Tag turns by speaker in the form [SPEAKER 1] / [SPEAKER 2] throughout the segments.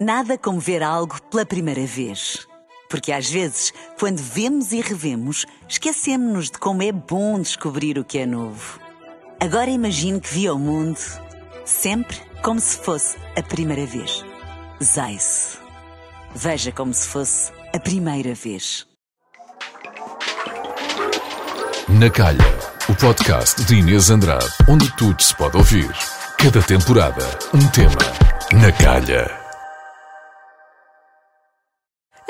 [SPEAKER 1] Nada como ver algo pela primeira vez. Porque às vezes, quando vemos e revemos, esquecemos-nos de como é bom descobrir o que é novo. Agora imagine que viu o mundo sempre como se fosse a primeira vez. Zais. Veja como se fosse a primeira vez.
[SPEAKER 2] Na Calha, o podcast de Inês Andrade, onde tudo se pode ouvir. Cada temporada, um tema. Na Calha.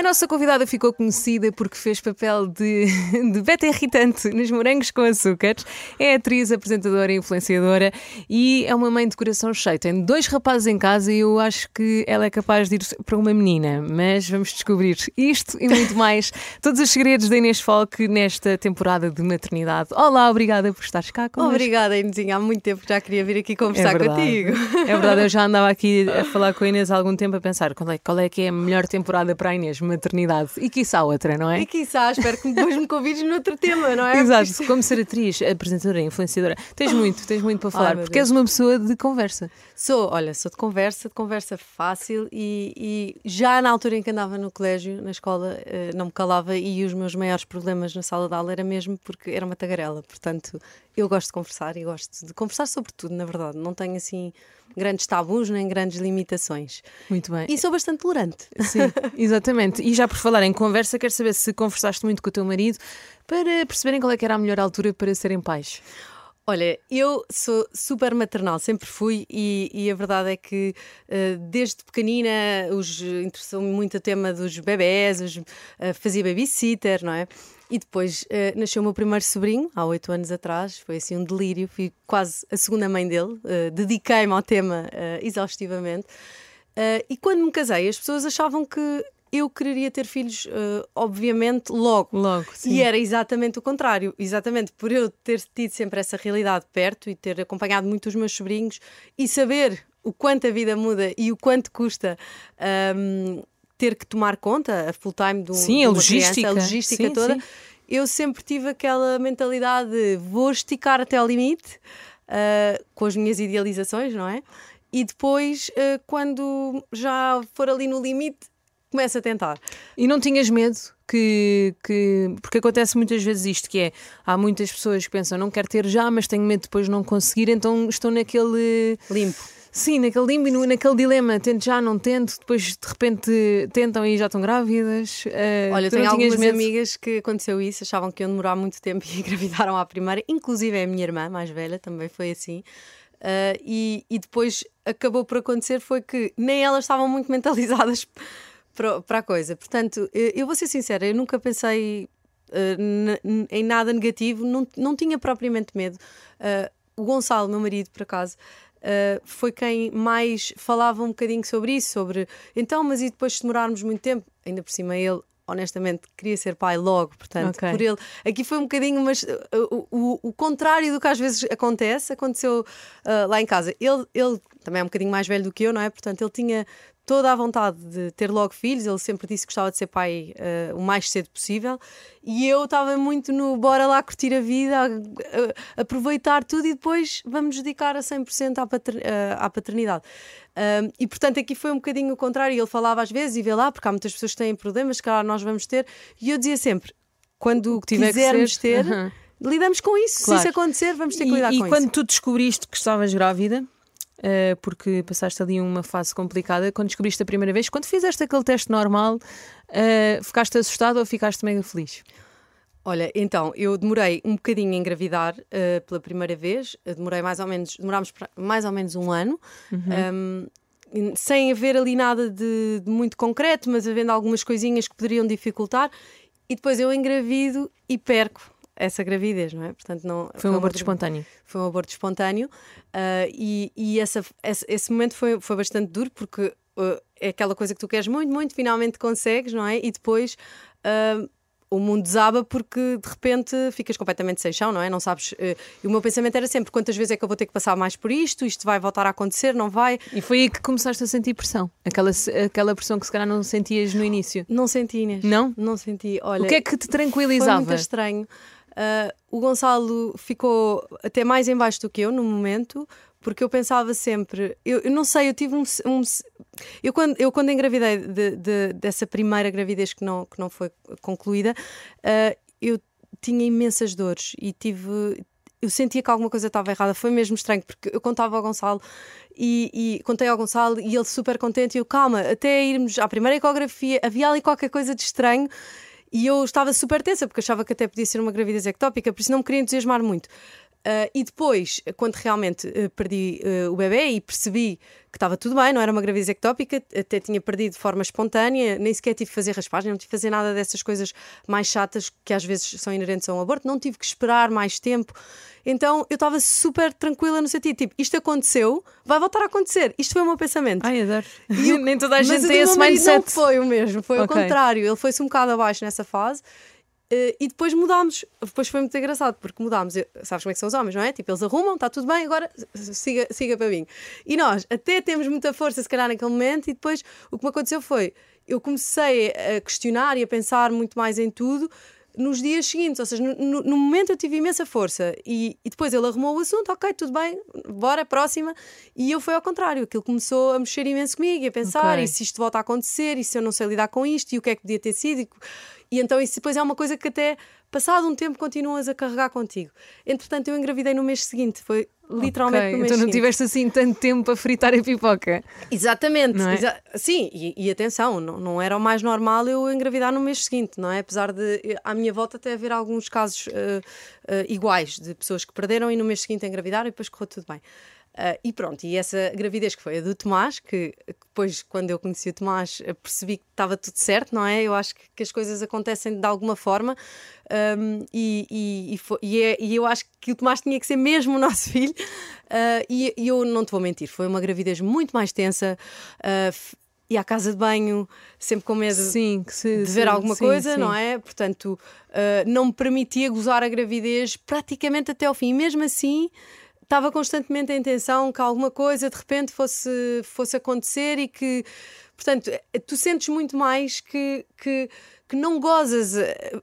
[SPEAKER 3] A nossa convidada ficou conhecida porque fez papel de, de beta irritante nos morangos com açúcar. É atriz, apresentadora e influenciadora e é uma mãe de coração cheio. Tem dois rapazes em casa e eu acho que ela é capaz de ir para uma menina. Mas vamos descobrir isto e muito mais. Todos os segredos da Inês Folk nesta temporada de maternidade. Olá, obrigada por estares cá connosco.
[SPEAKER 4] Obrigada, Inesinha. Há muito tempo que já queria vir aqui conversar
[SPEAKER 3] é
[SPEAKER 4] contigo.
[SPEAKER 3] É verdade, eu já andava aqui a falar com a Inês há algum tempo a pensar qual é, qual é que é a melhor temporada para a Inês maternidade e quiçá outra, não é?
[SPEAKER 4] E quiçá, espero que depois me convides noutro tema, não é?
[SPEAKER 3] Exato, como ser atriz, apresentadora, influenciadora. Tens muito, tens muito para falar,
[SPEAKER 4] meu
[SPEAKER 3] porque és uma pessoa de conversa.
[SPEAKER 4] Sou, olha, sou de conversa, de conversa fácil e, e já na altura em que andava no colégio, na escola, eh, não me calava e os meus maiores problemas na sala de aula era mesmo porque era uma tagarela. Portanto, eu gosto de conversar e gosto de conversar sobre tudo, na verdade. Não tenho assim grandes tabus nem grandes limitações.
[SPEAKER 3] Muito bem.
[SPEAKER 4] E sou bastante tolerante.
[SPEAKER 3] Sim, exatamente. E já por falar em conversa, quero saber se conversaste muito com o teu marido para perceberem qual é que era a melhor altura para serem pais.
[SPEAKER 4] Olha, eu sou super maternal, sempre fui, e, e a verdade é que uh, desde pequenina os interessou-me muito o tema dos bebés, os, uh, fazia babysitter, não é? E depois uh, nasceu o meu primeiro sobrinho, há oito anos atrás, foi assim um delírio, fui quase a segunda mãe dele, dediquei-me ao tema exaustivamente. e quando me casei, as pessoas achavam que eu quereria ter filhos, uh, obviamente, logo.
[SPEAKER 3] Logo, sim.
[SPEAKER 4] E era exatamente o contrário. Exatamente por eu ter tido sempre essa realidade perto e ter acompanhado muito os meus sobrinhos e saber o quanto a vida muda e o quanto custa. Um, ter que tomar conta a full time do
[SPEAKER 3] sim, a logística,
[SPEAKER 4] criança, a logística
[SPEAKER 3] sim,
[SPEAKER 4] toda.
[SPEAKER 3] Sim.
[SPEAKER 4] Eu sempre tive aquela mentalidade de vou esticar até ao limite uh, com as minhas idealizações, não é? E depois, uh, quando já for ali no limite, começa a tentar.
[SPEAKER 3] E não tinhas medo que, que. Porque acontece muitas vezes isto: que é há muitas pessoas que pensam, não quero ter já, mas tenho medo depois de não conseguir, então estou naquele.
[SPEAKER 4] Limpo.
[SPEAKER 3] Sim, naquele limbo naquele dilema, tento já, não tento, depois de repente tentam e já estão grávidas. Uh,
[SPEAKER 4] Olha, tenho algumas medo? amigas que aconteceu isso, achavam que iam demorar muito tempo e engravidaram à primeira, inclusive é a minha irmã mais velha, também foi assim. Uh, e, e depois acabou por acontecer foi que nem elas estavam muito mentalizadas para, para a coisa. Portanto, eu vou ser sincera, eu nunca pensei uh, em nada negativo, não, não tinha propriamente medo. Uh, o Gonçalo, meu marido, por acaso, uh, foi quem mais falava um bocadinho sobre isso, sobre então, mas e depois de demorarmos muito tempo, ainda por cima ele honestamente queria ser pai logo, portanto, okay. por ele. Aqui foi um bocadinho, mas uh, o, o, contrário do que às vezes acontece, aconteceu uh, lá em casa. Ele, ele também é um bocadinho mais velho do que eu, não é? Portanto, ele tinha toda a vontade de ter logo filhos, ele sempre disse que gostava de ser pai uh, o mais cedo possível, e eu estava muito no bora lá curtir a vida, a, a, aproveitar tudo e depois vamos dedicar a 100% à, pater, uh, à paternidade. Uh, e portanto aqui foi um bocadinho o contrário, ele falava às vezes e vê lá, porque há muitas pessoas que têm problemas, que nós vamos ter, e eu dizia sempre, quando quisermos que ter, lidamos com isso, claro. se isso acontecer, vamos ter que lidar
[SPEAKER 3] e,
[SPEAKER 4] com
[SPEAKER 3] isso. E quando tu descobriste que estavas grávida, uh, porque passaste ali uma fase complicada. Quando descobriste a primeira vez, quando fizeste aquele teste normal, uh, ficaste assustado ou ficaste mega feliz?
[SPEAKER 4] Olha, então, eu demorei um bocadinho a engravidar uh, pela primeira vez, demorei mais ou menos, demorámos mais ou menos um ano, uhum. um, sem haver ali nada de, de, muito concreto, mas havendo algumas coisinhas que poderiam dificultar, e depois eu engravido e perco essa gravidez, não é?
[SPEAKER 3] Portanto, não, foi, foi um aborto espontâneo.
[SPEAKER 4] Foi um aborto espontâneo uh, e, e essa, esse, esse, momento foi, foi bastante duro porque uh, é aquela coisa que tu queres muito, muito, finalmente consegues, não é? E depois. Uh, o mundo desaba porque de repente ficas completamente sem chão, não é? Não sabes. E o meu pensamento era sempre: quantas vezes é que eu vou ter que passar mais por isto? Isto vai voltar a acontecer? Não vai?
[SPEAKER 3] E foi aí que começaste a sentir pressão. Aquela, aquela pressão que se calhar não sentias no início.
[SPEAKER 4] Não senti, Inês.
[SPEAKER 3] Não?
[SPEAKER 4] Não senti. Olha,
[SPEAKER 3] o que é que te tranquilizava?
[SPEAKER 4] Foi muito estranho. Uh, o Gonçalo ficou até mais embaixo do que eu no momento, porque eu pensava sempre, eu, eu não sei, eu tive um. um eu, quando, eu, quando engravidei de, de, dessa primeira gravidez que não, que não foi concluída, uh, eu tinha imensas dores e tive. Eu sentia que alguma coisa estava errada, foi mesmo estranho, porque eu contava ao Gonçalo e, e, contei ao Gonçalo e ele super contente. E eu, calma, até irmos à primeira ecografia, havia ali qualquer coisa de estranho e eu estava super tensa, porque achava que até podia ser uma gravidez ectópica, por isso não me queria entusiasmar muito. Uh, e depois, quando realmente uh, perdi uh, o bebê e percebi que estava tudo bem, não era uma gravidez ectópica, até tinha perdido de forma espontânea, nem sequer tive que fazer raspagem, não tive que fazer nada dessas coisas mais chatas que às vezes são inerentes a um aborto, não tive que esperar mais tempo. Então eu estava super tranquila no sentido, tipo, isto aconteceu, vai voltar a acontecer. Isto foi o meu pensamento.
[SPEAKER 3] Ai, adoro. Eu, Nem toda a gente tem esse
[SPEAKER 4] mindset. Não foi o mesmo, foi okay. o contrário. Ele foi-se um bocado abaixo nessa fase Uh, e depois mudámos. Depois foi muito engraçado, porque mudámos. Sabes como é que são os homens, não é? Tipo, eles arrumam, está tudo bem, agora siga, siga para mim. E nós até temos muita força, se calhar, naquele momento, e depois o que me aconteceu foi. Eu comecei a questionar e a pensar muito mais em tudo nos dias seguintes, ou seja, no, no momento eu tive imensa força e, e, depois ele arrumou o assunto, ok, tudo bem, bora, próxima. E eu fui ao contrário, aquilo começou a mexer imenso comigo e a pensar: okay. e se isto volta a acontecer, e se eu não sei lidar com isto, e o que é que podia ter sido. E, e então isso depois é uma coisa que até passado um tempo continuas a carregar contigo. Entretanto, eu engravidei no mês seguinte, foi literalmente okay, no mês
[SPEAKER 3] Então
[SPEAKER 4] não
[SPEAKER 3] seguinte. tiveste assim tanto tempo a fritar a pipoca.
[SPEAKER 4] Exatamente, é? exa sim, e, e, atenção, não, não era o mais normal eu engravidar no mês seguinte, não é? Apesar de à minha volta até haver alguns casos uh, uh, iguais de pessoas que perderam e no mês seguinte engravidaram e depois correu tudo bem. Uh, e pronto, e essa gravidez que foi a do Tomás, que depois, quando eu conheci o Tomás, percebi que estava tudo certo, não é? Eu acho que, que as coisas acontecem de alguma forma um, e, e, e, foi, e, é, e, eu acho que o Tomás tinha que ser mesmo o nosso filho. Uh, e, eu não te vou mentir, foi uma gravidez muito mais tensa. Uh, e à casa de banho, sempre com medo sim, se, de ver sim, alguma sim, coisa, não é? Portanto, não me permitia gozar a gravidez praticamente até ao fim. E mesmo assim, estava constantemente em tensão que alguma coisa de repente fosse, fosse acontecer e que, portanto, tu sentes muito mais que, que, que não gozas, eh,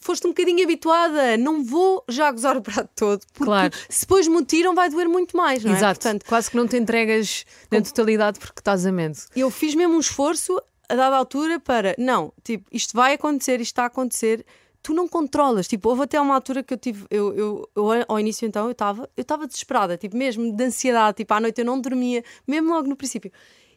[SPEAKER 4] foste um bocadinho habituada, não vou já gozar o prato todo, porque claro. se depois me tiram vai doer muito mais, não
[SPEAKER 3] é? Exato, Portanto, quase que não te entregas na totalidade porque estás a medo.
[SPEAKER 4] Eu fiz mesmo um esforço a dada altura para, não, tipo, isto vai acontecer, isto está a acontecer, tu não controlas. Tipo, houve até uma altura que eu tive, eu, eu, eu ao início então eu estava, eu estava desesperada, tipo, mesmo de ansiedade, tipo, à noite eu não dormia, mesmo logo no princípio.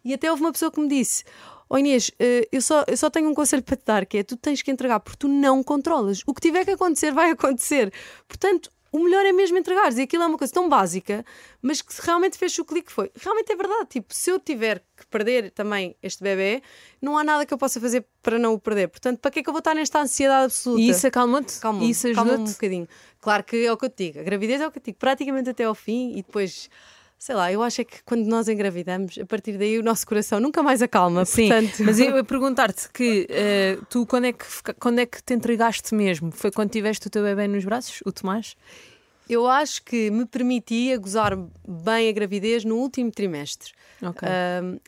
[SPEAKER 4] E até houve uma pessoa que me disse: Oh Inês, eh, eu só, eu só tenho um conselho para te dar, que é tu tens que entregar, porque tu não controlas. O que tiver que acontecer, vai acontecer. Portanto, o melhor é mesmo entregares. E aquilo é uma coisa tão básica, mas que realmente fez o clique foi. Realmente é verdade. Tipo, se eu tiver que perder também este bebê, não há nada que eu possa fazer para não o perder. Portanto, para que é que eu vou estar nesta ansiedade absoluta?
[SPEAKER 3] E isso acalma-te? Calma, isso ajuda
[SPEAKER 4] um bocadinho. Claro que é o que eu te digo. A gravidez é o que eu te digo. Praticamente até ao fim e depois sei lá, eu acho é que quando nós engravidamos, a partir daí o nosso coração nunca mais acalma.
[SPEAKER 3] Sim, portanto... mas eu ia perguntar-te que uh, tu quando é que, quando é que te entregaste mesmo? Foi quando tiveste o teu bebê nos braços, o Tomás?
[SPEAKER 4] Eu acho que me permitia gozar bem a gravidez no último trimestre. Okay.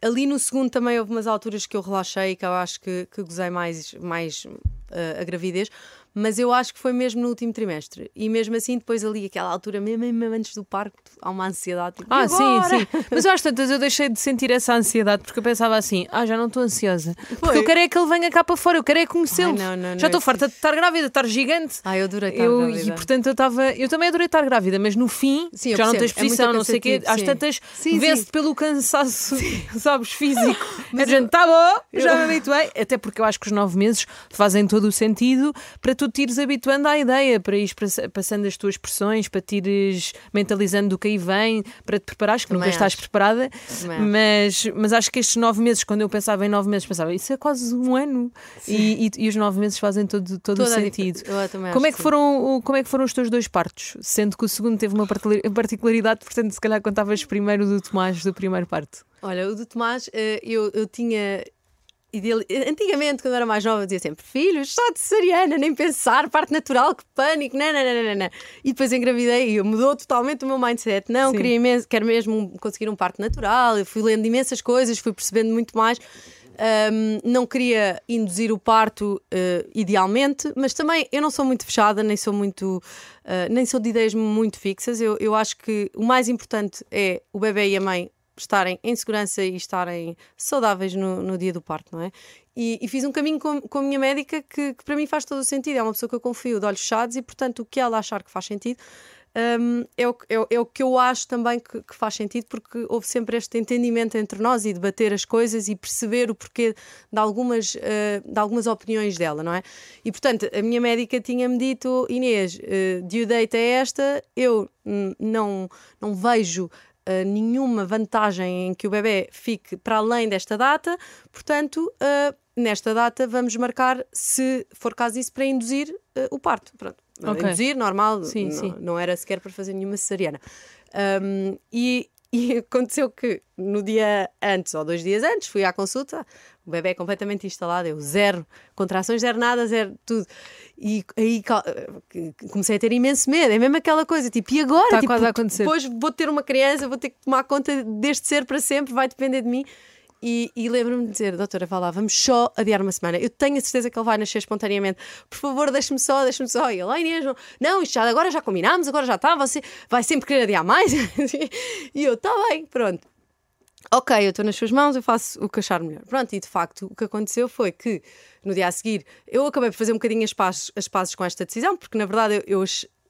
[SPEAKER 4] Ali no segundo também houve umas alturas que eu relaxei, que eu acho que, que gozei mais, mais uh, a gravidez, mas eu acho que foi mesmo no último trimestre. E mesmo assim, depois ali, aquela altura, mesmo, mesmo antes do parto, há uma ansiedade. Tipo,
[SPEAKER 3] ah, sim, sim. Mas às tantas eu deixei de sentir essa ansiedade porque eu pensava assim: ah, já não estou ansiosa. Porque foi. eu quero é que ele venha cá para fora, eu quero é conhecê-lo. Já estou farta de estar grávida, de estar gigante.
[SPEAKER 4] Ah, eu adorei estar eu, grávida.
[SPEAKER 3] E portanto eu estava. Eu também adorei estar grávida, mas no fim, sim, já não tens posição, é não sei o quê. Às tantas, vence pelo cansaço, sabes, físico. Mas é gente, tá bom, já me habituei. Até porque eu acho que os nove meses fazem todo o sentido para tu te ires habituando à ideia, para ir passando as tuas pressões, para te ires mentalizando do que aí vem, para te preparares, que Também nunca acho. estás preparada. Mas, mas acho que estes nove meses, quando eu pensava em nove meses, pensava, isso é quase um ano. E, e, e, os nove meses fazem todo, todo o sentido. Como é, que foram, como é que foram os teus dois partos? Sendo que o segundo teve uma particularidade, portanto, se calhar contavas primeiro do Tomás do primeiro parto.
[SPEAKER 4] Olha, o do Tomás, eh, eu, eu tinha Antigamente, quando era mais nova, dizia sempre: Filhos, só de cesariana, nem pensar, parte natural, que pânico, não, não, não, não, não. E depois engravidei e mudou totalmente o meu mindset. Não, queria imenso, quero mesmo conseguir um parto natural. Eu fui lendo imensas coisas, fui percebendo muito mais. Um, não queria induzir o parto uh, idealmente, mas também eu não sou muito fechada, nem sou muito, uh, nem sou de ideias muito fixas. Eu, eu acho que o mais importante é o bebê e a mãe estarem em segurança e estarem saudáveis no, no dia do parto, não é? E, e, fiz um caminho com, com a minha médica que, que, para mim faz todo o sentido. É uma pessoa que eu confio de olhos fechados e, portanto, o que ela achar que faz sentido um, é, o, é, é, o que eu acho também que, que, faz sentido, porque houve sempre este entendimento entre nós e debater as coisas e perceber o porquê de algumas, uh, de algumas opiniões dela, não é? E portanto, a minha médica tinha-me dito: Inês, uh, due date é esta, eu não, não vejo. Uh, nenhuma vantagem em que o bebê fique para além desta data, portanto, uh, nesta data vamos marcar, se for caso disso, para induzir uh, o parto. Pronto. Okay. Induzir, normal, sim, não, sim. não, era sequer para fazer nenhuma cesariana. Um, e, e aconteceu que no dia antes ou dois dias antes fui à consulta, o bebê é completamente instalado, eu zero contrações, zero nada, zero tudo. E aí comecei a ter imenso medo. É mesmo aquela coisa, tipo, e agora?
[SPEAKER 3] Está
[SPEAKER 4] tipo,
[SPEAKER 3] quase a acontecer.
[SPEAKER 4] Depois vou ter uma criança, vou ter que tomar conta deste ser para sempre, vai depender de mim. E, e lembro-me de dizer, doutora, vá lá, vamos só adiar uma semana. Eu tenho a certeza que ele vai nascer espontaneamente. Por favor, deixe-me só, deixe-me só. E ele, ai Inês, não, não, isto já, agora já combinámos, agora já está, você vai sempre querer adiar mais. e eu, está bem, pronto. Ok, eu estou nas suas mãos, eu faço o que achar melhor. Pronto, e de facto o que aconteceu foi que no dia a seguir eu acabei por fazer um bocadinho as pazes, as pazes com esta decisão, porque na verdade eu, eu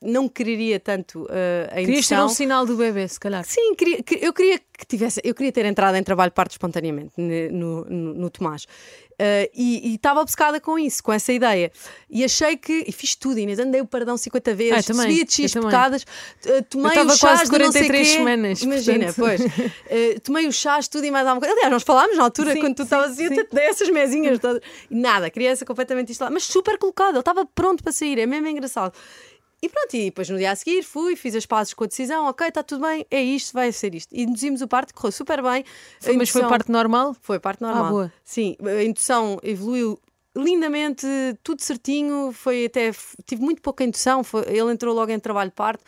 [SPEAKER 4] não quereria tanto uh, a indução.
[SPEAKER 3] Querias ter um sinal do bebê, se calhar.
[SPEAKER 4] Sim, queria, eu queria que tivesse, eu queria ter entrado em trabalho parte espontaneamente no, no, no Tomás. Uh, e estava obcecada com isso, com essa ideia. E achei que. E fiz tudo, Inês. Andei o perdão 50 vezes, ah, também, subi de X pecadas, uh, tomei
[SPEAKER 3] o
[SPEAKER 4] chás
[SPEAKER 3] quase 43
[SPEAKER 4] semanas. Imagina, portanto... pois. Uh, tomei o chás, tudo e mais alguma coisa. Aliás, nós falámos na altura, sim, quando tu estavas assim, eu te dei essas mesinhas todas. Nada, criança completamente instalada, mas super colocada. Ele estava pronto para sair, é mesmo engraçado. E pronto, e depois no dia a seguir fui, fiz as pazes com a decisão, ok, está tudo bem, é isto, vai ser isto. E induzimos o parto, correu super bem.
[SPEAKER 3] Foi, mas foi parte normal?
[SPEAKER 4] Foi parte normal.
[SPEAKER 3] Ah, boa.
[SPEAKER 4] Sim, a indução evoluiu lindamente, tudo certinho, foi até, tive muito pouca indução, foi, ele entrou logo em trabalho de parto.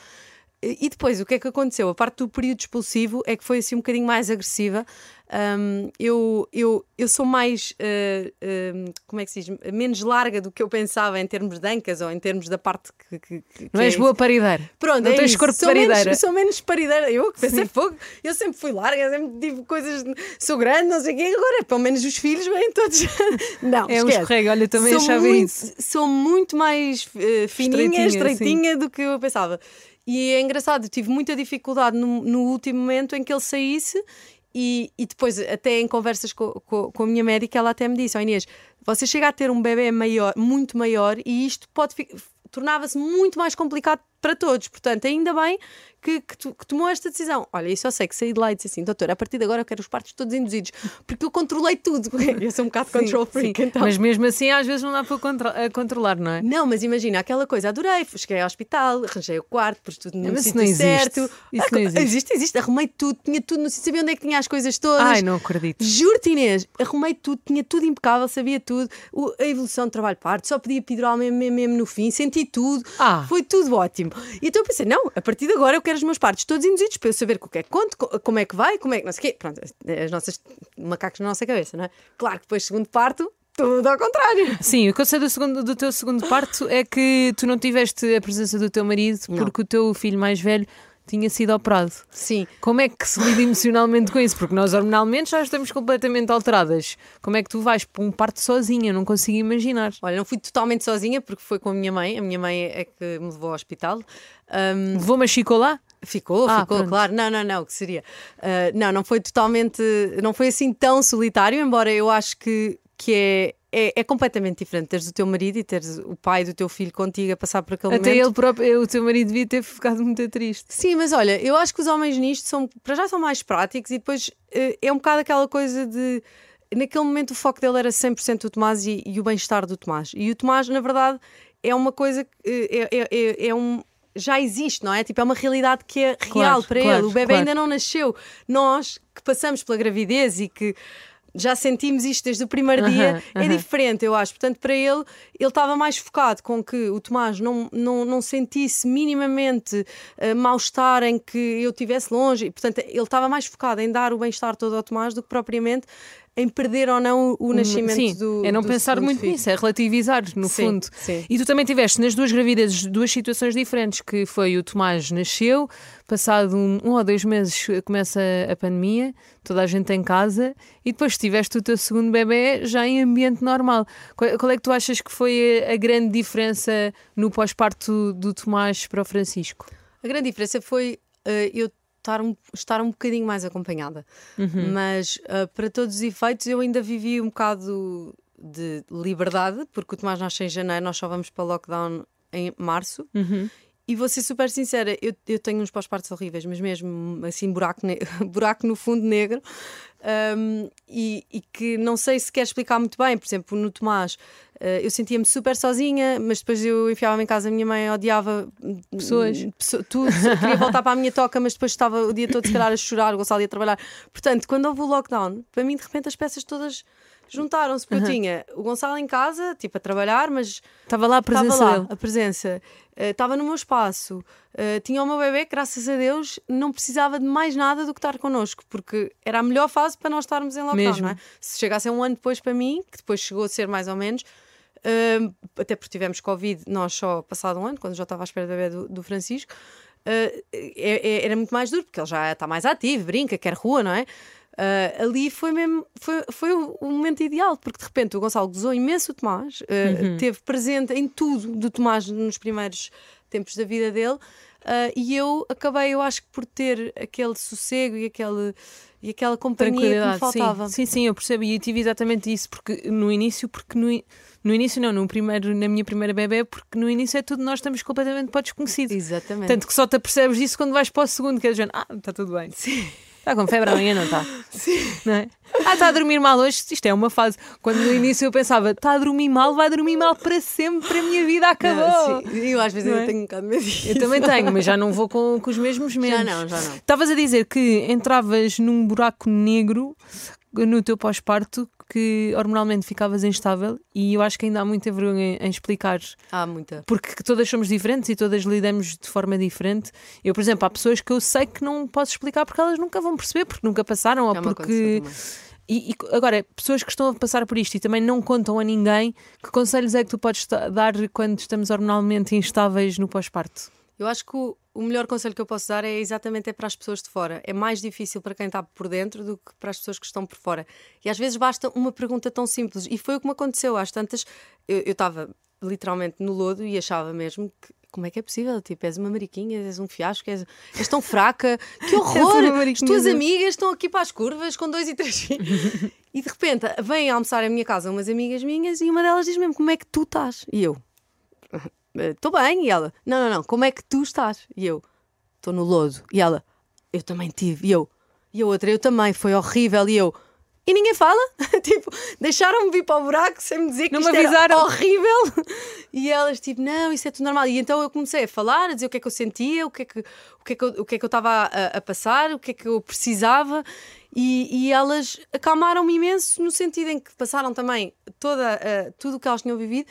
[SPEAKER 4] E depois, o que é que aconteceu? A parte do período expulsivo é que foi assim um bocadinho mais agressiva. Um, eu, eu, eu sou mais, uh, uh, como é que se diz, menos larga do que eu pensava em termos de ancas ou em termos da parte que. que, que
[SPEAKER 3] não és
[SPEAKER 4] é
[SPEAKER 3] boa parideira.
[SPEAKER 4] Pronto,
[SPEAKER 3] não
[SPEAKER 4] é
[SPEAKER 3] tens
[SPEAKER 4] isso.
[SPEAKER 3] corpo
[SPEAKER 4] sou
[SPEAKER 3] parideira.
[SPEAKER 4] Menos, sou menos parideira. Eu que pensei fogo, eu sempre fui larga, sempre tive coisas, sou grande, não sei o quê. Agora, pelo menos os filhos vêm todos. não,
[SPEAKER 3] é um escorrego, olha, também
[SPEAKER 4] sou
[SPEAKER 3] achava
[SPEAKER 4] muito,
[SPEAKER 3] isso.
[SPEAKER 4] Sou muito mais uh, fininha, estreitinha, estreitinha do que eu pensava. E é engraçado, tive muita dificuldade no, no último momento em que ele saísse e, e, depois, até em conversas com, com, com, a minha médica, ela até me disse: oh Inês, você chega a ter um bebê maior, muito maior, e isto pode tornava-se muito mais complicado para todos. Portanto, ainda bem que, que, que, tomou esta decisão. Olha, isso eu sei que saí de lá e disse assim, doutor, a partir de agora eu quero os partos todos induzidos, porque eu controlei tudo. Eu sou um bocado sim, control freak, então.
[SPEAKER 3] Mas mesmo assim, às vezes não dá para contro controlar, não é?
[SPEAKER 4] Não, mas imagina, aquela coisa, adorei, cheguei ao hospital, arranjei o quarto, pus tudo no sítio não certo.
[SPEAKER 3] Isso não existe.
[SPEAKER 4] existe, existe, arrumei tudo, tinha tudo no sítio, sabia onde é que tinha as coisas todas.
[SPEAKER 3] Ai, não acredito.
[SPEAKER 4] Juro-te, Inês, arrumei tudo, tinha tudo impecável, sabia tudo, o, a evolução de trabalho parto, só pedia epidural mesmo, mesmo, mesmo no fim, senti tudo,
[SPEAKER 3] ah.
[SPEAKER 4] foi tudo ótimo. E então eu pensei, não, a partir de agora eu quero os meus partos todos induzidos para eu saber o que é que conto, como é que vai, como é que não sei o quê. Pronto, as nossas macacos na nossa cabeça, não é? Claro que depois, segundo parto, tudo ao contrário.
[SPEAKER 3] Sim, o que eu sei do, segundo, do teu segundo parto é que tu não tiveste a presença do teu marido não. porque o teu filho mais velho tinha sido operado.
[SPEAKER 4] Sim.
[SPEAKER 3] Como é que se lida emocionalmente com isso? Porque nós hormonalmente já estamos completamente alteradas. Como é que tu vais para um parto sozinha? Não consigo imaginar.
[SPEAKER 4] Olha, não fui totalmente sozinha porque foi com a minha mãe. A minha mãe é que me levou ao hospital.
[SPEAKER 3] Um... Levou-me a?
[SPEAKER 4] Ficou, ah, ficou, pronto. claro. Não, não, não, que seria. Uh, não, não foi totalmente. Não foi assim tão solitário, embora eu acho que, que é é, é, completamente diferente teres o teu marido e teres o pai do teu filho contigo a passar por aquele
[SPEAKER 3] Até
[SPEAKER 4] momento.
[SPEAKER 3] Até ele próprio, o teu marido devia ter ficado muito triste.
[SPEAKER 4] Sim, mas olha, eu acho que os homens nisto são, para já são mais práticos e depois eh, é um bocado aquela coisa de. Naquele momento o foco dele era 100% o Tomás e, e o bem-estar do Tomás. E o Tomás, na verdade, é uma coisa que eh, é, é, é, é um já existe, não é? Tipo, é uma realidade que é real claro, para
[SPEAKER 3] claro,
[SPEAKER 4] ele. O bebê
[SPEAKER 3] claro.
[SPEAKER 4] ainda não nasceu. Nós que passamos pela gravidez e que já sentimos isto desde o primeiro dia, é diferente, eu acho. Portanto, para ele, ele estava mais focado com que o Tomás não, não, não sentisse minimamente uh, mal-estar em que eu estivesse longe. Portanto, ele estava mais focado em dar o bem-estar todo ao Tomás do que propriamente em perder ou não o nascimento
[SPEAKER 3] sim,
[SPEAKER 4] do
[SPEAKER 3] é não
[SPEAKER 4] do
[SPEAKER 3] pensar muito
[SPEAKER 4] filho.
[SPEAKER 3] nisso, é relativizar, no
[SPEAKER 4] Sim,
[SPEAKER 3] fundo.
[SPEAKER 4] sim.
[SPEAKER 3] E tu também tiveste nas duas gravidezes duas situações diferentes, que foi o Tomás nasceu, passado um, um ou dois meses começa a pandemia, toda a gente em casa, e depois tiveste o teu segundo bebê já em ambiente normal. Qual, qual é que tu achas que foi a, a grande diferença no pós-parto do Tomás para o Francisco?
[SPEAKER 4] A grande diferença foi eh, eu estar um, estar um bocadinho mais acompanhada.
[SPEAKER 3] Uhum.
[SPEAKER 4] Mas eh, para todos os efeitos eu ainda vivi um bocado de liberdade, porque o Tomás nasce em janeiro, nós só vamos para lockdown em março.
[SPEAKER 3] Uhum.
[SPEAKER 4] E vou ser super sincera, eu, eu tenho uns pós-partos horríveis, mas mesmo assim, buraco, buraco no fundo negro. Um, e, e que não sei se quer explicar muito bem. Por exemplo, no Tomás, eh, eu sentia-me super sozinha, mas depois eu enfiava-me em casa, a minha mãe odiava hum,
[SPEAKER 3] Pessoas.
[SPEAKER 4] pesso- tudo, queria voltar para a minha toca, mas depois estava o dia todo, se calhar, a chorar, o Gonçalo ia trabalhar. Portanto, quando houve o lockdown, para mim, de repente, as peças todas juntaram-se, porque eu tinha o Gonçalo em casa, tipo, a trabalhar, mas
[SPEAKER 3] Estava lá a
[SPEAKER 4] Estava
[SPEAKER 3] presença
[SPEAKER 4] lá,
[SPEAKER 3] dele.
[SPEAKER 4] a presença. Eh, Estava no meu espaço. Eh, tinha o meu bebê, graças a Deus, não precisava de mais nada do que estar connosco, porque era a melhor fase para nós estarmos em lockdown.
[SPEAKER 3] Mesmo.
[SPEAKER 4] Não é? Se chegasse a um ano depois para mim, que depois chegou a ser mais ou menos, eh, até porque tivemos Covid, nós só passado um ano, quando já estava à espera do bebê do, do Francisco, é- é- era muito mais duro, porque ele já está mais ativo, brinca, quer rua, não é? Ah, ali foi mesmo foi, foi o, o momento ideal, porque de repente o Gonçalo gozou imenso o Tomás, ah, teve presente em tudo do Tomás nos primeiros tempos da vida dele, ah, e eu acabei, eu acho que por ter aquele sossego e, aquele, e aquela companhia que me faltava.
[SPEAKER 3] sim. sim, sim, eu percebi e tive exatamente isso, porque no início, porque no, no início não, no primeiro, na minha primeira bebé, porque no início é tudo, nós estamos completamente para o desconhecido.
[SPEAKER 4] Exatamente.
[SPEAKER 3] Tanto que só te apercebes disso quando vais para o segundo, que é do género, ah, está tudo bem.
[SPEAKER 4] Sim.
[SPEAKER 3] Está com febre amanhã, não está? Não é? Ah, está a dormir mal hoje, isto é uma fase. Quando no início eu pensava, está a dormir mal, vai dormir mal para sempre, a minha vida acabou.
[SPEAKER 4] Não, sim, eu às vezes
[SPEAKER 3] Não
[SPEAKER 4] ainda
[SPEAKER 3] é?
[SPEAKER 4] tenho um bocado de medo disso.
[SPEAKER 3] Eu também tenho, mas já não vou com, com os mesmos medos.
[SPEAKER 4] Já não, já não.
[SPEAKER 3] Estavas a dizer que entravas num buraco negro no teu pós-parto, que hormonalmente ficavas instável, e eu acho que ainda há muita vergonha em explicar,
[SPEAKER 4] Há muita.
[SPEAKER 3] porque todas somos diferentes e todas lidamos de forma diferente. Eu, por exemplo, há pessoas que eu sei que não posso explicar porque elas nunca vão perceber, porque nunca passaram, ou
[SPEAKER 4] Já me
[SPEAKER 3] porque. E, e agora, pessoas que estão a passar por isto e também não contam a ninguém, que conselhos é que tu podes dar quando estamos hormonalmente instáveis no pós-parto?
[SPEAKER 4] Eu acho que o, o melhor conselho que eu posso dar é exatamente é para as pessoas de fora. É mais difícil para quem está por dentro do que para as pessoas que estão por fora. E às vezes basta uma pergunta tão simples. E foi o que me aconteceu. Às tantas, eu estava literalmente no lodo e achava mesmo que. Como é que é possível? Tipo, és uma mariquinha, és um fiasco, és, és tão fraca, que horror! As tuas
[SPEAKER 3] de-
[SPEAKER 4] amigas estão aqui para as curvas com dois e três filhos. e de repente vêm almoçar à minha casa umas amigas minhas e uma delas diz mesmo: Como é que tu estás? E eu: Estou bem. E ela: Não, não, não, como é que tu estás? E eu: Estou no lodo. E ela: Eu também tive. E eu: E a outra: Eu também, foi horrível. E eu: E ninguém fala? tipo, deixaram-me vir para o buraco sem me dizer que
[SPEAKER 3] Não me
[SPEAKER 4] isto
[SPEAKER 3] avisaram.
[SPEAKER 4] horrível. E elas, tipo, não, isso é tudo normal. E então eu comecei a falar, a dizer o que é que eu sentia, o que é que, o que, é que, eu, o que, é que eu estava a, a passar, o que é que eu precisava. E, e elas acalmaram-me imenso no sentido em que passaram também toda, eh, tudo o que elas tinham vivido.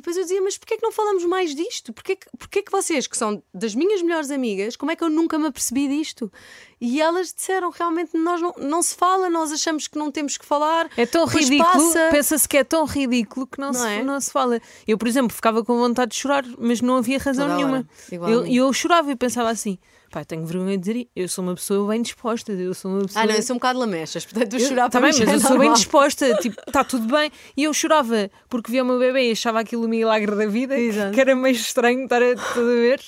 [SPEAKER 4] E depois eu dizia, mas porquê é que não falamos mais disto? Porquê que, porquê que vocês, que são das minhas melhores amigas, como é que eu nunca me apercebi disto? E elas disseram, realmente, nós não, não se fala, nós achamos que não temos que falar.
[SPEAKER 3] É tão ridículo,
[SPEAKER 4] passa.
[SPEAKER 3] pensa-se que é tão ridículo que não,
[SPEAKER 4] Não
[SPEAKER 3] se,
[SPEAKER 4] é?
[SPEAKER 3] não se fala. Eu, por exemplo, ficava com vontade de chorar, mas não havia razão
[SPEAKER 4] Toda
[SPEAKER 3] nenhuma. Eu, e eu chorava e pensava assim: pá, tenho vergonha de dizer, eu sou uma pessoa bem disposta, eu sou uma pessoa.
[SPEAKER 4] Ah, não, eu sou um bocado lamechas, portanto, eu chorar
[SPEAKER 3] bem,
[SPEAKER 4] mim
[SPEAKER 3] mas
[SPEAKER 4] é
[SPEAKER 3] eu sou bem
[SPEAKER 4] normal.
[SPEAKER 3] disposta, tipo, está tudo bem. E eu chorava porque via o meu bebê e achava aquilo o milagre da vida, que-
[SPEAKER 4] Exato.
[SPEAKER 3] que era meio estranho estar a, a ver.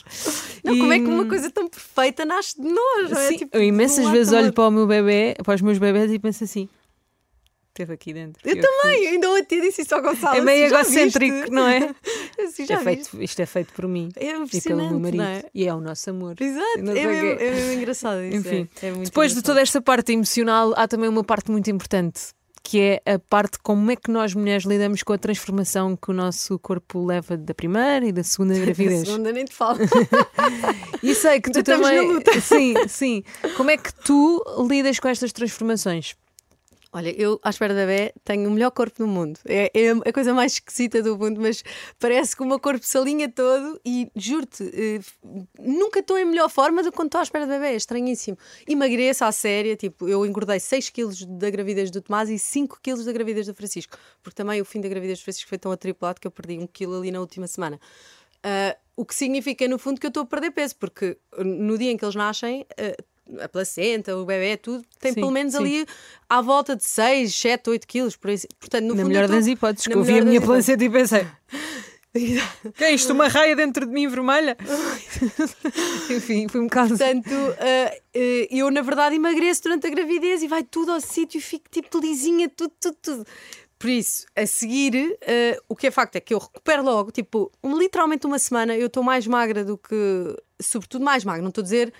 [SPEAKER 4] Não,
[SPEAKER 3] E-
[SPEAKER 4] como é que uma coisa tão perfeita nasce de nós? é?
[SPEAKER 3] Sim,
[SPEAKER 4] Tipo,
[SPEAKER 3] eu imensas vezes olho para o meu bebê, para os meus bebés e penso assim: esteve aqui dentro.
[SPEAKER 4] Eu
[SPEAKER 3] fui.
[SPEAKER 4] também, ainda ontem disse isso ao Gonçalo.
[SPEAKER 3] É meio egocêntrico,
[SPEAKER 4] viste?
[SPEAKER 3] não é?
[SPEAKER 4] Assim,
[SPEAKER 3] é, feito, isto é feito por mim
[SPEAKER 4] É
[SPEAKER 3] e pelo meu marido.
[SPEAKER 4] não é?
[SPEAKER 3] E é o nosso amor.
[SPEAKER 4] Exato, é
[SPEAKER 3] o
[SPEAKER 4] mesmo, é mesmo engraçado isso.
[SPEAKER 3] Enfim,
[SPEAKER 4] é, é
[SPEAKER 3] depois de
[SPEAKER 4] engraçado.
[SPEAKER 3] toda esta parte emocional, há também uma parte muito importante, que é a parte como é que nós mulheres lidamos com a transformação que o nosso corpo leva da primeira e da segunda gravidez.
[SPEAKER 4] segunda nem te falo.
[SPEAKER 3] E sei que tu
[SPEAKER 4] Ainda
[SPEAKER 3] também. Sim, sim. Como é que tu lidas com estas transformações?
[SPEAKER 4] Olha, eu, à espera da bebê, tenho o melhor corpo do mundo. É, é a coisa mais esquisita do mundo, mas parece que o meu corpo se alinha todo e juro-te, eh, nunca estou em melhor forma do que quando estou à espera da bebê. É estranhíssimo. Emagreço à séria, tipo, eu engordei 6 quilos da gravidez do Tomás e 5 quilos da gravidez do Francisco, porque também o fim da gravidez do Francisco foi tão atripulado que eu perdi um quilo ali na última semana. Uh, o que significa, no fundo, que eu estou a perder peso, porque no dia em que eles nascem, uh, a placenta, o bebê, tudo, tem sim, pelo menos sim. ali à volta de 6, 7, 8 quilos. Por isso. Portanto, no
[SPEAKER 3] na melhor das hipóteses, que eu vi a minha placenta e pensei. que é isto? Uma raia dentro de mim vermelha? Enfim, foi um bocado.
[SPEAKER 4] Portanto, uh, uh, eu na verdade emagreço durante a gravidez e vai tudo ao sítio e fico tipo lisinha, tudo, tudo, tudo. Por isso, a seguir, uh, o que é facto é que eu recupero logo, tipo, um, literalmente uma semana, eu estou mais magra do que. Sobretudo mais magra, não estou a dizer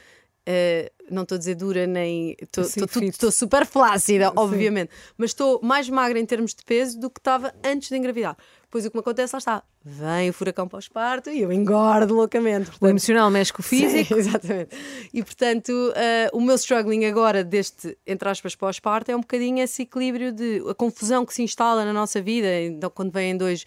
[SPEAKER 4] Uh, não estou a dizer dura nem. Estou super flácida, Sim. obviamente, mas estou mais magra em termos de peso do que estava antes de engravidar. Pois o que me acontece lá está, vem o furacão pós-parto e eu engordo loucamente.
[SPEAKER 3] Portanto, o emocional mexe com o físico.
[SPEAKER 4] Sim, exatamente. E portanto, uh, o meu struggling agora, deste, entre aspas, pós-parto, é um bocadinho esse equilíbrio de a confusão que se instala na nossa vida, então, quando vêm dois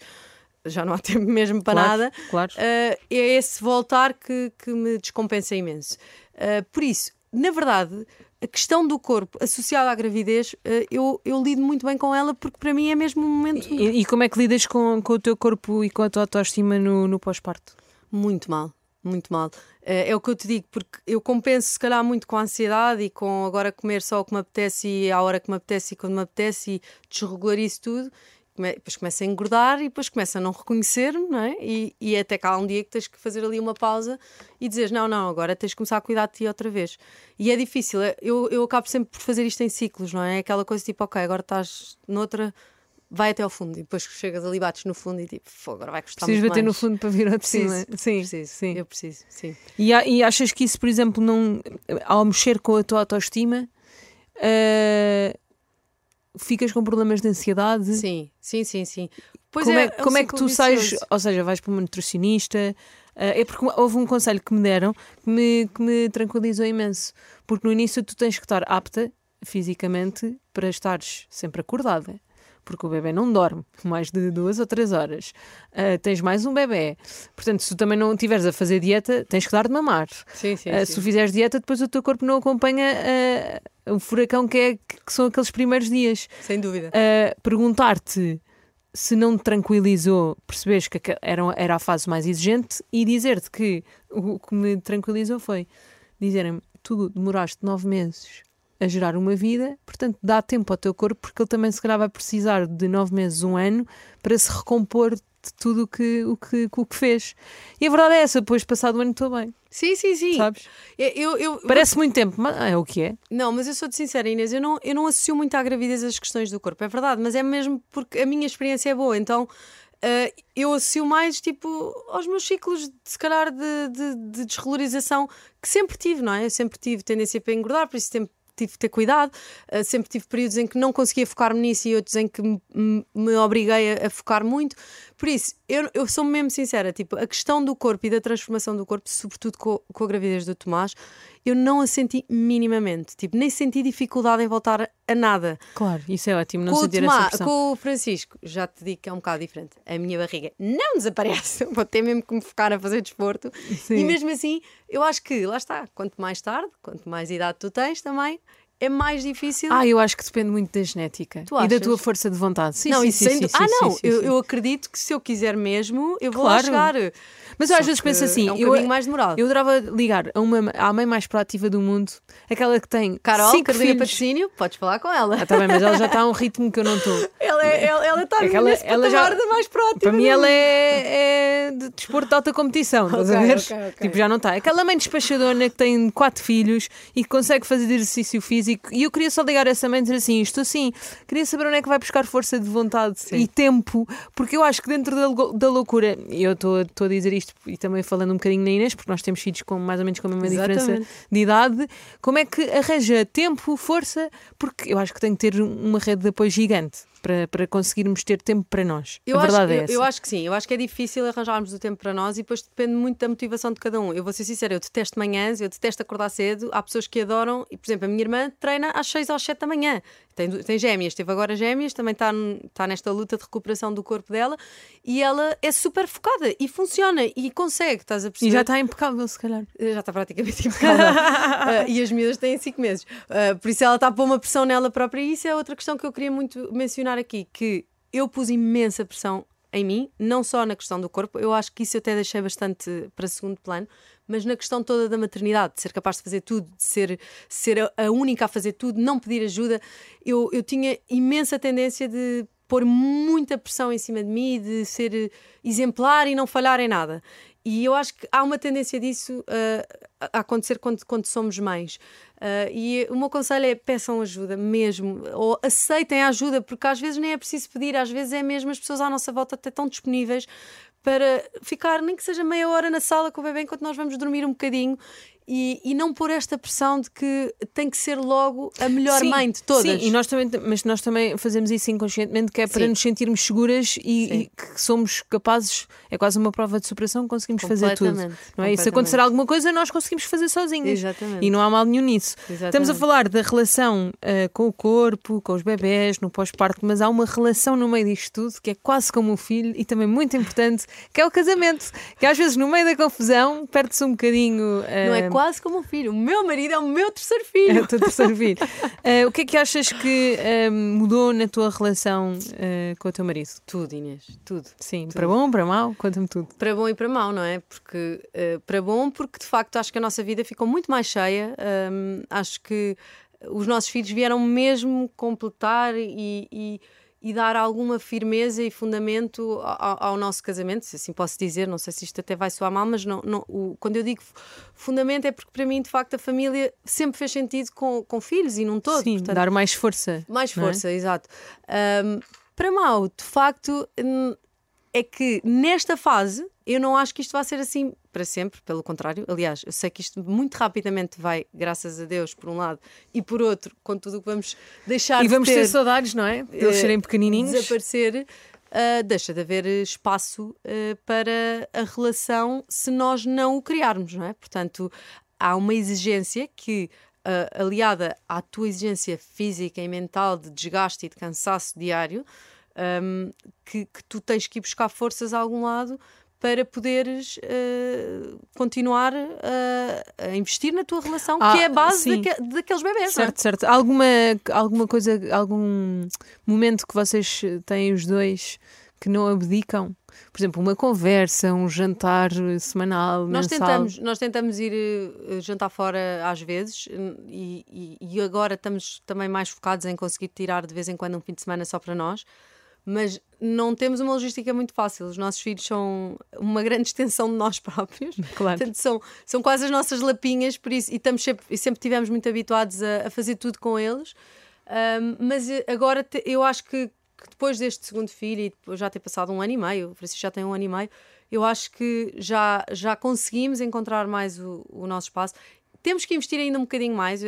[SPEAKER 4] já não há tempo mesmo para
[SPEAKER 3] claro,
[SPEAKER 4] nada.
[SPEAKER 3] Claro.
[SPEAKER 4] Uh, é esse voltar que, que me descompensa imenso. Uh, por isso, na verdade, a questão do corpo associada à gravidez, uh, eu, eu lido muito bem com ela porque para mim é mesmo um momento.
[SPEAKER 3] E, e como é que lidas com, com o teu corpo e com a tua autoestima no, no pós-parto?
[SPEAKER 4] Muito mal. Muito mal. Uh, é o que eu te digo, porque eu compenso se calhar muito com a ansiedade e com agora comer só o que me apetece e à hora que me apetece e quando me apetece e desregularizo tudo depois começa a engordar e depois começa a não reconhecer-me, não é? E, e até cá há um dia que tens que fazer ali uma pausa e dizer não, não, agora tens que começar a cuidar de ti outra vez. E é difícil, é, eu, eu acabo sempre por fazer isto em ciclos, não é? Aquela coisa tipo, ok, agora estás noutra, vai até ao fundo e depois chegas ali, bates no fundo e tipo, agora vai custar
[SPEAKER 3] Precisas bater
[SPEAKER 4] mais.
[SPEAKER 3] no fundo para vir ao de cima.
[SPEAKER 4] Sim, preciso, sim. Eu preciso, sim.
[SPEAKER 3] E, e achas que isso, por exemplo, não, ao mexer com a tua autoestima, uh, ficas com problemas de ansiedade?
[SPEAKER 4] Sim, sim, sim, sim.
[SPEAKER 3] Pois como é, é, é como é que tu sais, ou seja, vais para uma nutricionista? Uh, é porque houve um conselho que me deram que me, que me tranquilizou imenso. Porque no início tu tens que estar apta fisicamente para estares sempre acordada porque o bebê não dorme mais de duas ou três horas. Uh, tens mais um bebê. Portanto, se tu também não estiveres a fazer dieta, tens que dar de mamar.
[SPEAKER 4] Sim, sim, uh,
[SPEAKER 3] sim. Se fizeres dieta, depois o teu corpo não acompanha uh, o furacão que, é, que são aqueles primeiros dias.
[SPEAKER 4] Sem dúvida.
[SPEAKER 3] Perguntar-te se não te tranquilizou, percebes que era, era a fase mais exigente e dizer-te que o que me tranquilizou foi dizerem-me: tu demoraste nove meses a gerar uma vida, portanto dá tempo ao teu corpo, porque ele também se calhar vai precisar de nove meses, um ano, para se recompor de tudo o que, o que, o que fez. E a verdade é essa, depois passado o ano estou bem.
[SPEAKER 4] Sim, sim, sim.
[SPEAKER 3] Sabes?
[SPEAKER 4] Eu, eu,
[SPEAKER 3] Parece muito tempo, mas é o que é.
[SPEAKER 4] Não, mas eu sou de sincera, Inês, eu não, eu não associo muito à gravidez as questões do corpo, é verdade, mas é mesmo porque a minha experiência é boa, então Uh, eu associo mais tipo aos meus ciclos de, se calhar de, de, de, que sempre tive, não é? Eu sempre tive tendência para engordar, por isso sempre tive de ter cuidado. Uh, sempre tive períodos em que não conseguia focar-me nisso e outros em que me, me obriguei a, a, focar muito. Por isso, eu, eu sou mesmo sincera, tipo, a questão do corpo e da transformação do corpo, sobretudo com, com a gravidez do Tomás, eu não a senti minimamente. Tipo, nem senti dificuldade em voltar a nada.
[SPEAKER 3] Claro, isso é ótimo, não com sentir
[SPEAKER 4] Tomás,
[SPEAKER 3] essa pressão.
[SPEAKER 4] Com o Francisco, já te digo que é um bocado diferente. A minha barriga não desaparece. Vou ter mesmo que me focar a fazer desporto. Sim. E mesmo assim, eu acho que, lá está, quanto mais tarde, quanto mais idade tu tens também, é mais difícil.
[SPEAKER 3] Ah, eu acho que depende muito da genética e da tua força de vontade. Sim,
[SPEAKER 4] não,
[SPEAKER 3] sim,
[SPEAKER 4] isso
[SPEAKER 3] sim,
[SPEAKER 4] sim,
[SPEAKER 3] sim,
[SPEAKER 4] Ah, não, eu, eu, acredito que se eu quiser mesmo, eu vou
[SPEAKER 3] claro.
[SPEAKER 4] lá chegar.
[SPEAKER 3] Mas eu às vezes penso assim,
[SPEAKER 4] é um
[SPEAKER 3] eu,
[SPEAKER 4] mais demorado.
[SPEAKER 3] Eu adorava ligar a uma, à mãe mais proativa do mundo, aquela que tem
[SPEAKER 4] Carol,
[SPEAKER 3] cinco filhos.
[SPEAKER 4] Patrocínio, podes falar com ela.
[SPEAKER 3] Ah, tá bem, mas ela já está a um ritmo que eu não estou.
[SPEAKER 4] ela está é, ela, ela tá Aquela, nesse ela já, de mais proativa.
[SPEAKER 3] Para mim ela é, é de desporto de alta competição, estás
[SPEAKER 4] okay,
[SPEAKER 3] a ver?
[SPEAKER 4] Okay, okay.
[SPEAKER 3] Tipo, já não está. Aquela mãe despachadona que tem quatro filhos e que consegue fazer exercício físico e eu queria só ligar essa mãe e dizer assim, estou assim, queria saber onde é que vai buscar força de vontade Sim. e tempo, porque eu acho que dentro da, da loucura, e eu estou a dizer isto e também falando um bocadinho na Inês, porque nós temos filhos com mais ou menos com a mesma
[SPEAKER 4] Exatamente.
[SPEAKER 3] diferença de idade, como é que arranja tempo, força, porque eu acho que tem que ter uma rede de apoio gigante para, para conseguirmos ter tempo para nós.
[SPEAKER 4] Eu
[SPEAKER 3] a verdade
[SPEAKER 4] acho,
[SPEAKER 3] é essa.
[SPEAKER 4] Eu, eu, acho que sim, eu acho que é difícil arranjarmos o tempo para nós e depois depende muito da motivação de cada um. Eu vou ser sincera, eu detesto manhãs, eu detesto acordar cedo. Há pessoas que adoram, e por exemplo, a minha irmã treina às 6 ou às 7 da manhã. tem, tem gêmeas, teve agora gêmeas, também está tá nesta luta de recuperação do corpo dela e ela é super focada e funciona e consegue, estás a perceber?
[SPEAKER 3] E já está impecável, se calhar.
[SPEAKER 4] Já está praticamente impecável. uh, e as miúdas têm 5 meses. Uh, por isso ela está a pôr uma pressão nela própria. E isso é outra questão que eu queria muito mencionar aqui: que eu pus imensa pressão em mim, não só na questão do corpo, eu acho que isso eu até deixei bastante para segundo plano, mas na questão toda da maternidade, de ser capaz de fazer tudo, de ser, ser a, única a fazer tudo, não pedir ajuda, eu, eu tinha imensa tendência de pôr muita pressão em cima de mim, de ser exemplar e não falhar em nada. E eu acho que há uma tendência disso uh, a acontecer quando, quando somos mães. Uh, e o meu conselho é peçam ajuda mesmo, ou aceitem a ajuda, porque às vezes nem é preciso pedir, às vezes é mesmo as pessoas à nossa volta até tão disponíveis para ficar, nem que seja meia hora na sala com o bebê enquanto nós vamos dormir um bocadinho e, e não pôr esta pressão de que tem que ser logo a melhor
[SPEAKER 3] sim,
[SPEAKER 4] mãe de todas.
[SPEAKER 3] Sim, e nós também, mas nós também fazemos isso inconscientemente, que é para sim. nos sentirmos seguras e, e, que somos capazes, é quase uma prova de superação, conseguimos fazer tudo. Não é? E se acontecer alguma coisa, nós conseguimos fazer sozinhos.
[SPEAKER 4] Exatamente.
[SPEAKER 3] E não há mal nenhum nisso. Exatamente. Estamos a falar da relação uh, com o corpo, com os bebés, no pós-parto, mas há uma relação no meio disto tudo que é quase como um filho e também muito importante, que é o casamento. Que às vezes no meio da confusão perde-se um bocadinho.
[SPEAKER 4] Uh, quase como um filho. O meu marido é o meu terceiro filho.
[SPEAKER 3] É o teu terceiro filho. uh, o que é que achas que uh, mudou na tua relação uh, com o teu marido?
[SPEAKER 4] Tudo, Inês, tudo.
[SPEAKER 3] Sim,
[SPEAKER 4] tudo.
[SPEAKER 3] para bom, para mau, conta-me tudo.
[SPEAKER 4] Para bom e para mau, não é? Porque para bom, porque de facto acho que a nossa vida ficou muito mais cheia. Um, acho que os nossos filhos vieram mesmo completar e, e e dar alguma firmeza e fundamento ao, ao, nosso casamento, se assim posso dizer, não sei se isto até vai soar mal, mas não, não, o, quando eu digo fundamento é porque para mim, de facto, a família sempre fez sentido com, com filhos e num todo.
[SPEAKER 3] Sim, portanto, dar mais força.
[SPEAKER 4] Mais é? força, é? exato. Um, para mal, de facto, é que nesta fase eu não acho que isto vai ser assim para sempre, pelo contrário. Aliás, eu sei que isto muito rapidamente vai, graças a Deus, por um lado, e por outro, com tudo o que vamos deixar
[SPEAKER 3] E vamos
[SPEAKER 4] ter,
[SPEAKER 3] ter saudades, não é? De eles uh, serem pequenininhos.
[SPEAKER 4] Desaparecer. Uh, deixa de haver espaço uh, para a relação se nós não o criarmos, não é? Portanto, há uma exigência que, uh, aliada à tua exigência física e mental de desgaste e de cansaço diário, um, que, que, tu tens que ir buscar forças a algum lado para poderes uh, continuar a, a, investir na tua relação, ah, que é a base daque, daqueles bebés.
[SPEAKER 3] Certo,
[SPEAKER 4] é?
[SPEAKER 3] certo. Alguma, alguma coisa, algum momento que vocês têm os dois que não abdicam? Por exemplo, uma conversa, um jantar semanal,
[SPEAKER 4] nós
[SPEAKER 3] mensal.
[SPEAKER 4] tentamos Nós tentamos ir uh, jantar fora às vezes e, e, e agora estamos também mais focados em conseguir tirar de vez em quando um fim de semana só para nós mas não temos uma logística muito fácil. Os nossos filhos são uma grande extensão de nós próprios.
[SPEAKER 3] Claro.
[SPEAKER 4] Portanto, são, são quase as nossas lapinhas, por isso, e, estamos sempre, e sempre tivemos muito habituados a, a fazer tudo com eles. Um, mas eh, agora te, eu acho que, que, depois deste segundo filho e depois já ter passado um ano e meio, o Francisco já tem um ano e meio, eu acho que já, já conseguimos encontrar mais o, o nosso espaço. Temos que investir ainda um bocadinho mais, uh,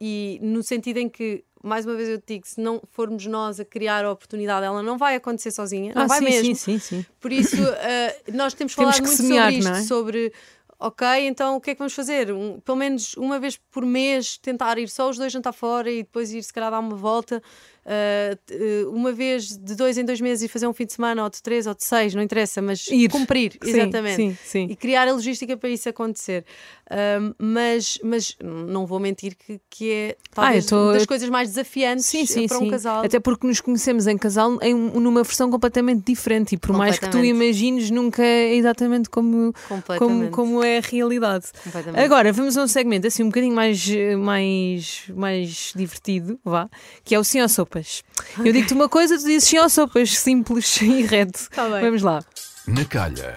[SPEAKER 4] e no sentido em que mais uma vez eu te digo, se não formos nós a criar a oportunidade, ela não vai acontecer sozinha, não
[SPEAKER 3] ah,
[SPEAKER 4] vai
[SPEAKER 3] sim,
[SPEAKER 4] mesmo.
[SPEAKER 3] Sim, sim, sim.
[SPEAKER 4] Por isso, uh, nós temos falado temos muito semear, sobre isto, é? sobre ok, então o que é que vamos fazer? Um, pelo menos uma vez por mês tentar ir só os dois jantar fora e depois ir se calhar dar uma volta uh, uma vez de dois em dois meses e fazer um fim de semana, ou de três, ou de seis, não interessa, mas Ir. cumprir, sim, exatamente.
[SPEAKER 3] Sim, sim.
[SPEAKER 4] E criar a logística para isso acontecer. Uh, mas, mas não vou mentir que, que é talvez ah, tô... das coisas mais desafiantes
[SPEAKER 3] sim, sim,
[SPEAKER 4] para
[SPEAKER 3] um
[SPEAKER 4] casal.
[SPEAKER 3] Até porque nos conhecemos em casal em, numa versão completamente diferente e por mais que tu imagines, nunca é exatamente como, como, como é a realidade. Agora, vamos a um segmento assim um bocadinho mais, mais, mais divertido, vá, que é o sim ou sopa sopas. Okay. Eu digo-te uma coisa, tu dizes sim ou sopas, simples e reto.
[SPEAKER 4] Tá
[SPEAKER 3] Vamos lá.
[SPEAKER 2] Na calha,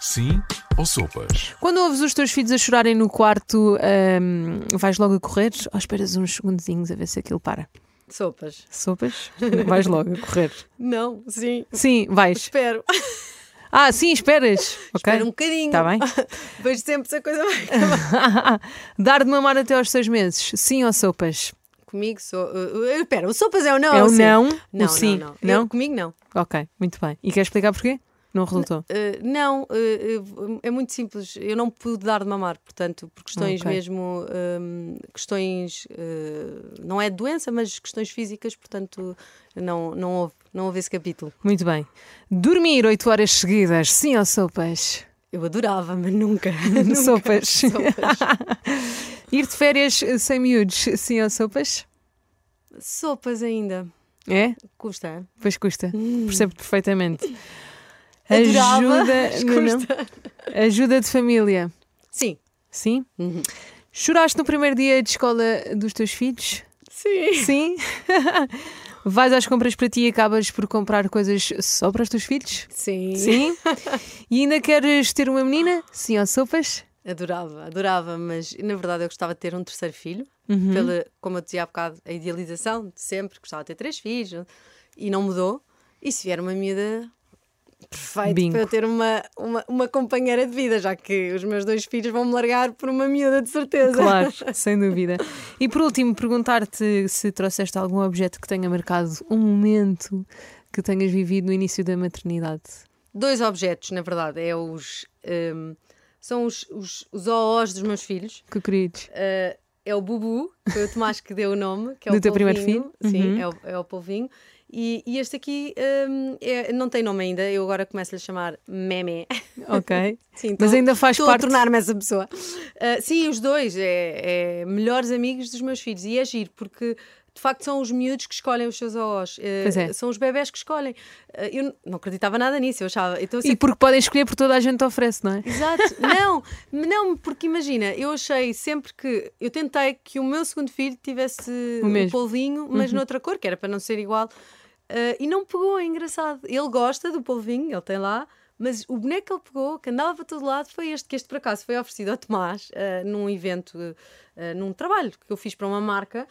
[SPEAKER 2] sim ou sopas?
[SPEAKER 3] Quando ouves os teus filhos a chorarem no quarto, um, vais logo a correr ou esperas uns segundinhos a ver se aquilo para?
[SPEAKER 4] Sopas.
[SPEAKER 3] Sopas? Vais logo a correr?
[SPEAKER 4] Não, sim.
[SPEAKER 3] Sim, vais.
[SPEAKER 4] Espero.
[SPEAKER 3] Ah, sim, esperas.
[SPEAKER 4] Okay. Espera um bocadinho.
[SPEAKER 3] Está bem.
[SPEAKER 4] Vejo sempre se a coisa vai acabar.
[SPEAKER 3] Dar de mamar até aos seis meses, sim ou sopas?
[SPEAKER 4] Comigo sou. Uh, espera, o sopas é o não?
[SPEAKER 3] É o
[SPEAKER 4] sim?
[SPEAKER 3] não?
[SPEAKER 4] Não,
[SPEAKER 3] o sim.
[SPEAKER 4] não, não. não? Eu, comigo não.
[SPEAKER 3] Ok, muito bem. E queres explicar porquê? Não resultou?
[SPEAKER 4] Uh, não, uh, é muito simples. Eu não pude dar de mamar, portanto, por questões okay. mesmo, um, questões, uh, não é de doença, mas questões físicas, portanto, não, não, houve, não houve esse capítulo.
[SPEAKER 3] Muito bem. Dormir 8 horas seguidas, sim ou sopas?
[SPEAKER 4] Eu adorava, mas nunca. nunca.
[SPEAKER 3] Sopas. sopas. Ir de férias sem miúdos, sim ou sopas?
[SPEAKER 4] Sopas ainda.
[SPEAKER 3] É?
[SPEAKER 4] Custa.
[SPEAKER 3] Pois custa. Hum. Percebo perfeitamente. Ajuda, não, não. Ajuda de família.
[SPEAKER 4] Sim.
[SPEAKER 3] Sim? Uhum. Choraste no primeiro dia de escola dos teus filhos?
[SPEAKER 4] Sim.
[SPEAKER 3] Sim? Vais às compras para ti e acabas por comprar coisas só para os teus filhos?
[SPEAKER 4] Sim.
[SPEAKER 3] Sim? E ainda queres ter uma menina? Sim, ou sopas?
[SPEAKER 4] Adorava, adorava, mas na verdade eu gostava de ter um terceiro filho, uhum. pela, como eu dizia há bocado, a idealização de sempre, gostava de ter três filhos e não mudou. E se vier uma miúda, perfeito Bingo. para eu ter uma, uma, uma companheira de vida, já que os meus dois filhos vão me largar por uma miúda de certeza.
[SPEAKER 3] Claro, sem dúvida. E por último, perguntar-te se trouxeste algum objeto que tenha marcado um momento que tenhas vivido no início da maternidade.
[SPEAKER 4] Dois objetos, na verdade, é os. Um, são os, os, os OOs dos meus filhos.
[SPEAKER 3] Que queridos.
[SPEAKER 4] Uh, é o Bubu, que foi o Tomás que deu o nome, que é
[SPEAKER 3] Do
[SPEAKER 4] o
[SPEAKER 3] teu primeiro filho?
[SPEAKER 4] Sim, uhum. é, o, é o polvinho. E, e, este aqui um, é, não tem nome ainda, eu agora começo a chamar Meme.
[SPEAKER 3] Ok. sim, tô, Mas ainda faz
[SPEAKER 4] parte. A tornar-me essa pessoa. Uh, sim, os dois, é, é, melhores amigos dos meus filhos. E é giro, porque de facto são os miúdos que escolhem os seus avós.
[SPEAKER 3] Uh, é.
[SPEAKER 4] São os bebés que escolhem. Uh, eu não acreditava nada nisso, eu achava.
[SPEAKER 3] Então, e porque podem escolher por toda a gente oferece, não é?
[SPEAKER 4] Exato. não, não, porque imagina, eu achei sempre que. Eu tentei que o meu segundo filho tivesse o um polvinho, mas uhum. noutra cor, que era para não ser igual. Uh, e não pegou, é engraçado. Ele gosta do polvinho, ele tem lá, mas o boneco que ele pegou, que andava para todo lado, foi este, que este por acaso foi oferecido ao Tomás uh, num evento, uh, num trabalho que eu fiz para uma marca.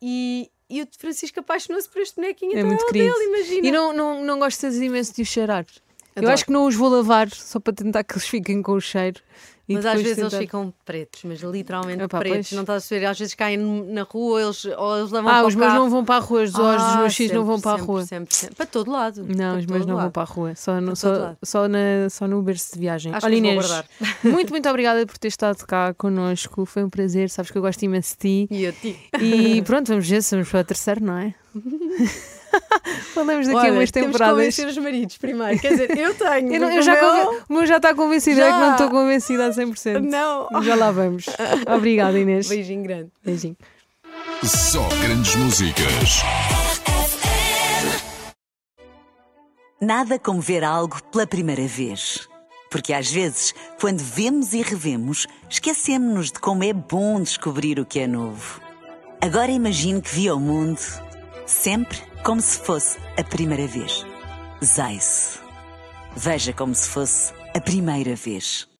[SPEAKER 4] E, e o Francisco apaixonou-se por este bonequinho, é então muito é querido. dele, imagina.
[SPEAKER 3] E não, não, não gostas imenso de os cheirar? Adoro. Eu acho que não os vou lavar só para tentar que eles fiquem com o cheiro.
[SPEAKER 4] mas às vezes tentar... eles ficam pretos, mas literalmente Epá, pretos. Pois. Não estás a ver? Às vezes caem na rua, eles, ou eles levam
[SPEAKER 3] ah,
[SPEAKER 4] para
[SPEAKER 3] os meus não vão para a rua, os olhos ah, dos meus filhos não vão para
[SPEAKER 4] a
[SPEAKER 3] rua.
[SPEAKER 4] Sempre, sempre, Para todo lado.
[SPEAKER 3] Não, os meus não lado. vão para a rua, só no, só, só, na, só no berço de viagem.
[SPEAKER 4] Acho Olha, Inês,
[SPEAKER 3] muito, muito obrigada por ter estado cá connosco. Foi um prazer, sabes que eu gosto imenso de
[SPEAKER 4] ti. E a ti.
[SPEAKER 3] E pronto, vamos ver se vamos para o terceiro, não é? Falamos daqui Olha, a umas temporadas.
[SPEAKER 4] Temos que convencer os maridos primeiro. Quer dizer, eu tenho. eu, eu
[SPEAKER 3] já meu... O meu já está convencido, já. é que não estou convencida a 100%.
[SPEAKER 4] Não.
[SPEAKER 3] Já lá vamos. Obrigada, Inês.
[SPEAKER 4] Beijinho grande.
[SPEAKER 3] Beijinho.
[SPEAKER 2] Só grandes músicas.
[SPEAKER 1] Nada como ver algo pela primeira vez. Porque às vezes, quando vemos e revemos, esquecemos-nos de como é bom descobrir o que é novo. Agora imagine que viu o mundo sempre como se fosse a primeira vez. Zais. Veja como se fosse a primeira vez.